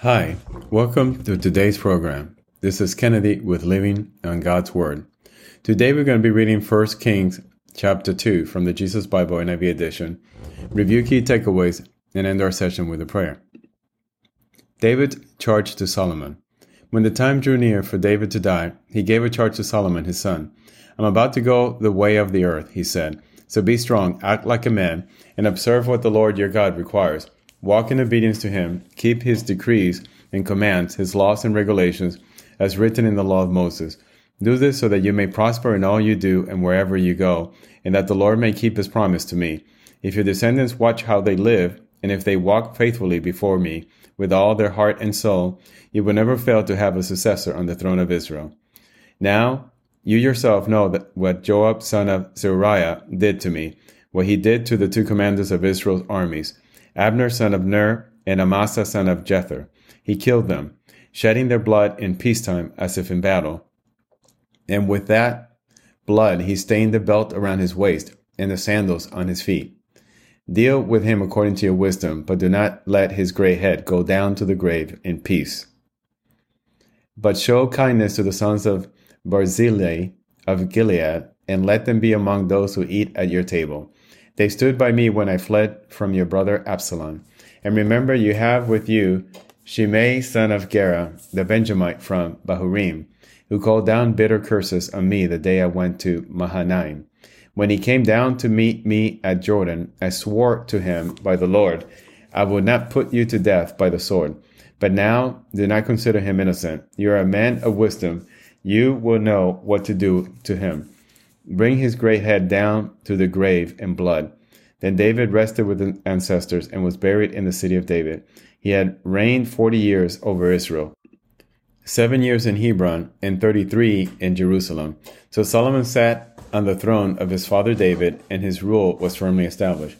Hi, welcome to today's program. This is Kennedy with Living on God's Word. Today we're going to be reading 1 Kings chapter 2 from the Jesus Bible NIV edition, review key takeaways, and end our session with a prayer. David charged to Solomon. When the time drew near for David to die, he gave a charge to Solomon his son. I'm about to go the way of the earth, he said. So be strong, act like a man, and observe what the Lord your God requires Walk in obedience to him, keep his decrees and commands, his laws and regulations, as written in the law of Moses. Do this so that you may prosper in all you do and wherever you go, and that the Lord may keep his promise to me. If your descendants watch how they live, and if they walk faithfully before me with all their heart and soul, you will never fail to have a successor on the throne of Israel. Now, you yourself know that what Joab son of Zeruiah did to me, what he did to the two commanders of Israel's armies. Abner son of Ner, and Amasa son of Jether. He killed them, shedding their blood in peacetime as if in battle. And with that blood he stained the belt around his waist and the sandals on his feet. Deal with him according to your wisdom, but do not let his gray head go down to the grave in peace. But show kindness to the sons of Barzillai of Gilead, and let them be among those who eat at your table. They stood by me when I fled from your brother Absalom. And remember, you have with you Shimei son of Gera, the Benjamite from Bahurim, who called down bitter curses on me the day I went to Mahanaim. When he came down to meet me at Jordan, I swore to him by the Lord, I will not put you to death by the sword. But now do not consider him innocent. You are a man of wisdom. You will know what to do to him. Bring his great head down to the grave in blood. Then David rested with his ancestors and was buried in the city of David. He had reigned forty years over Israel, seven years in Hebron, and thirty three in Jerusalem. So Solomon sat on the throne of his father David, and his rule was firmly established.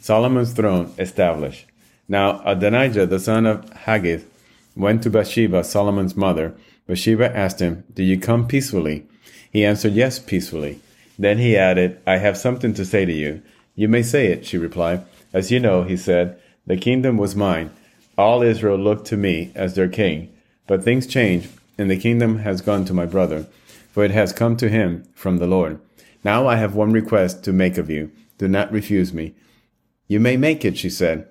Solomon's throne established. Now Adonijah, the son of Haggith, went to Bathsheba, Solomon's mother. Bathsheba asked him, Do you come peacefully? He answered, Yes, peacefully. Then he added, I have something to say to you. You may say it, she replied. As you know, he said, the kingdom was mine. All Israel looked to me as their king. But things change, and the kingdom has gone to my brother, for it has come to him from the Lord. Now I have one request to make of you. Do not refuse me. You may make it, she said.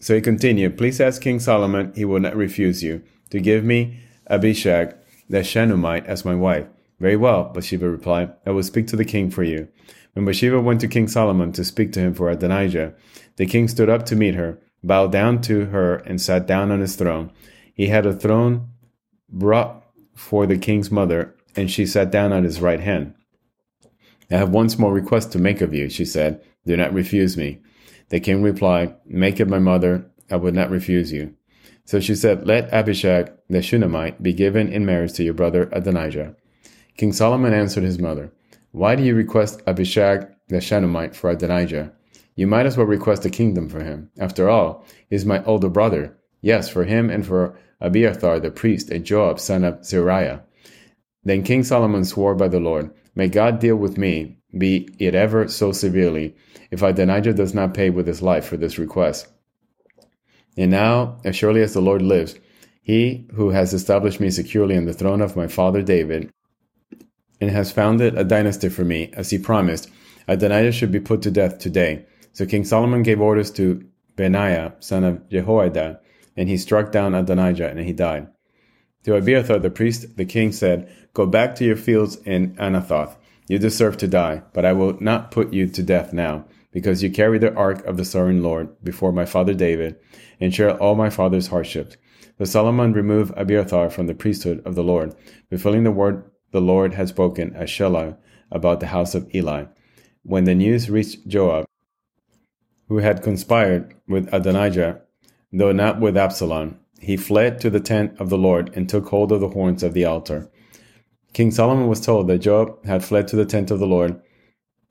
So he continued, Please ask King Solomon, he will not refuse you, to give me Abishag the Shunammite as my wife. Very well, Bathsheba replied. I will speak to the king for you. When Bathsheba went to King Solomon to speak to him for Adonijah, the king stood up to meet her, bowed down to her, and sat down on his throne. He had a throne brought for the king's mother, and she sat down at his right hand. I have one small request to make of you, she said. Do not refuse me. The king replied, Make it my mother. I would not refuse you. So she said, Let Abishag the Shunammite be given in marriage to your brother Adonijah. King Solomon answered his mother, Why do you request Abishag the Shunammite for Adonijah? You might as well request a kingdom for him. After all, he is my older brother. Yes, for him and for Abiathar the priest and Joab son of Zeruiah. Then King Solomon swore by the Lord, May God deal with me, be it ever so severely, if Adonijah does not pay with his life for this request. And now, as surely as the Lord lives, he who has established me securely on the throne of my father David, and has founded a dynasty for me, as he promised. Adonijah should be put to death today. So King Solomon gave orders to Benaiah, son of Jehoiada, and he struck down Adonijah, and he died. To Abiathar the priest, the king said, Go back to your fields in Anathoth. You deserve to die, but I will not put you to death now, because you carry the ark of the sovereign Lord before my father David, and share all my father's hardships. So Solomon removed Abiathar from the priesthood of the Lord, fulfilling the word the Lord had spoken at Shiloh about the house of Eli. When the news reached Joab, who had conspired with Adonijah, though not with Absalom, he fled to the tent of the Lord and took hold of the horns of the altar. King Solomon was told that Joab had fled to the tent of the Lord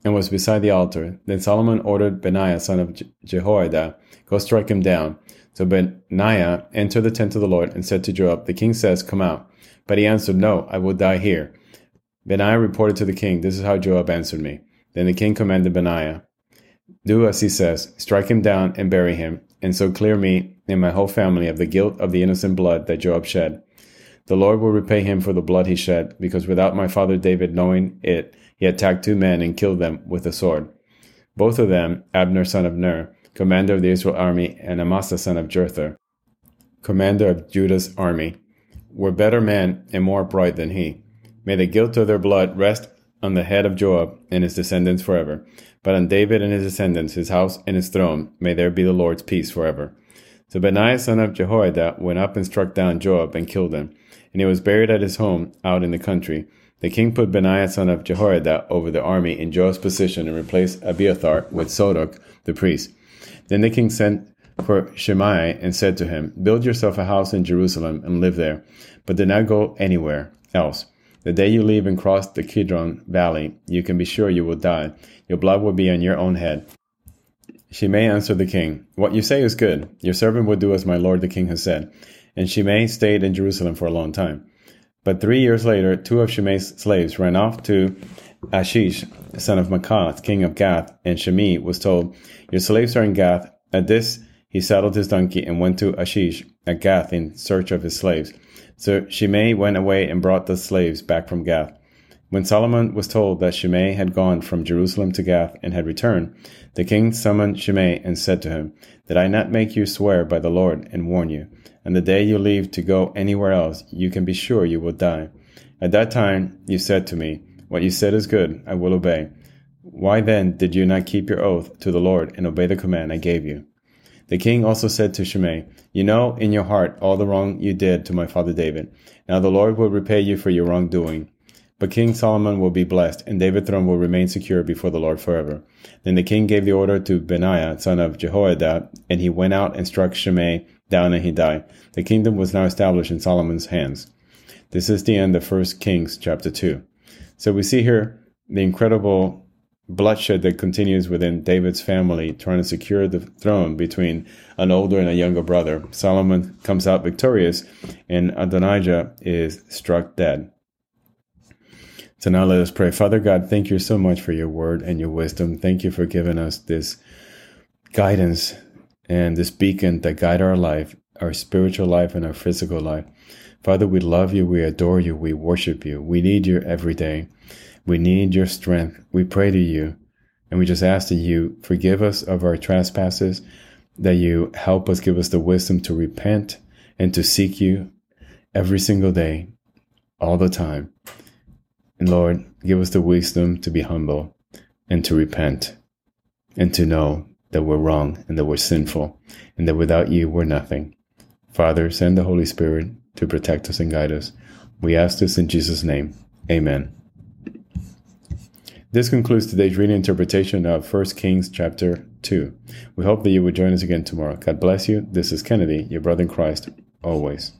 and was beside the altar. Then Solomon ordered Benaiah, son of Jehoiada, go strike him down. So Benaiah entered the tent of the Lord and said to Joab, The king says, Come out. But he answered, No, I will die here. Benaiah reported to the king, This is how Joab answered me. Then the king commanded Benaiah, Do as he says, strike him down and bury him, and so clear me and my whole family of the guilt of the innocent blood that Joab shed. The Lord will repay him for the blood he shed, because without my father David knowing it, he attacked two men and killed them with a sword. Both of them, Abner son of Ner, commander of the Israel army, and Amasa son of Jether, commander of Judah's army, were better men and more upright than he. May the guilt of their blood rest on the head of Joab and his descendants forever. But on David and his descendants, his house and his throne, may there be the Lord's peace forever. So Benaiah son of Jehoiada went up and struck down Joab and killed him, and he was buried at his home out in the country. The king put Benaiah son of Jehoiada over the army in Joab's position and replaced Abiathar with Zadok the priest. Then the king sent for Shimei and said to him, Build yourself a house in Jerusalem and live there, but do not go anywhere else. The day you leave and cross the Kidron valley, you can be sure you will die. Your blood will be on your own head. Shimei answered the king, What you say is good. Your servant will do as my lord the king has said. And Shimei stayed in Jerusalem for a long time. But three years later, two of Shimei's slaves ran off to Achish, son of Maacah, king of Gath, and Shimei was told, Your slaves are in Gath. At this, he saddled his donkey and went to Achish at Gath in search of his slaves. So Shimei went away and brought the slaves back from Gath. When Solomon was told that Shimei had gone from Jerusalem to Gath and had returned, the king summoned Shimei and said to him, Did I not make you swear by the Lord and warn you? And the day you leave to go anywhere else, you can be sure you will die. At that time you said to me, What you said is good, I will obey. Why then did you not keep your oath to the Lord and obey the command I gave you? The king also said to Shimei, You know in your heart all the wrong you did to my father David. Now the Lord will repay you for your wrongdoing. But King Solomon will be blessed, and David's throne will remain secure before the Lord forever. Then the king gave the order to Benaiah, son of Jehoiada, and he went out and struck Shimei down, and he died. The kingdom was now established in Solomon's hands. This is the end of First Kings chapter 2. So we see here the incredible bloodshed that continues within David's family, trying to secure the throne between an older and a younger brother. Solomon comes out victorious, and Adonijah is struck dead. So now let us pray. Father God, thank you so much for your word and your wisdom. Thank you for giving us this guidance and this beacon that guide our life, our spiritual life and our physical life. Father, we love you, we adore you, we worship you. We need you every day. We need your strength. We pray to you and we just ask that you forgive us of our trespasses, that you help us, give us the wisdom to repent and to seek you every single day, all the time. And Lord, give us the wisdom to be humble and to repent and to know that we're wrong and that we're sinful and that without you, we're nothing. Father, send the Holy Spirit to protect us and guide us. We ask this in Jesus' name. Amen. This concludes today's reading interpretation of 1 Kings chapter 2. We hope that you will join us again tomorrow. God bless you. This is Kennedy, your brother in Christ, always.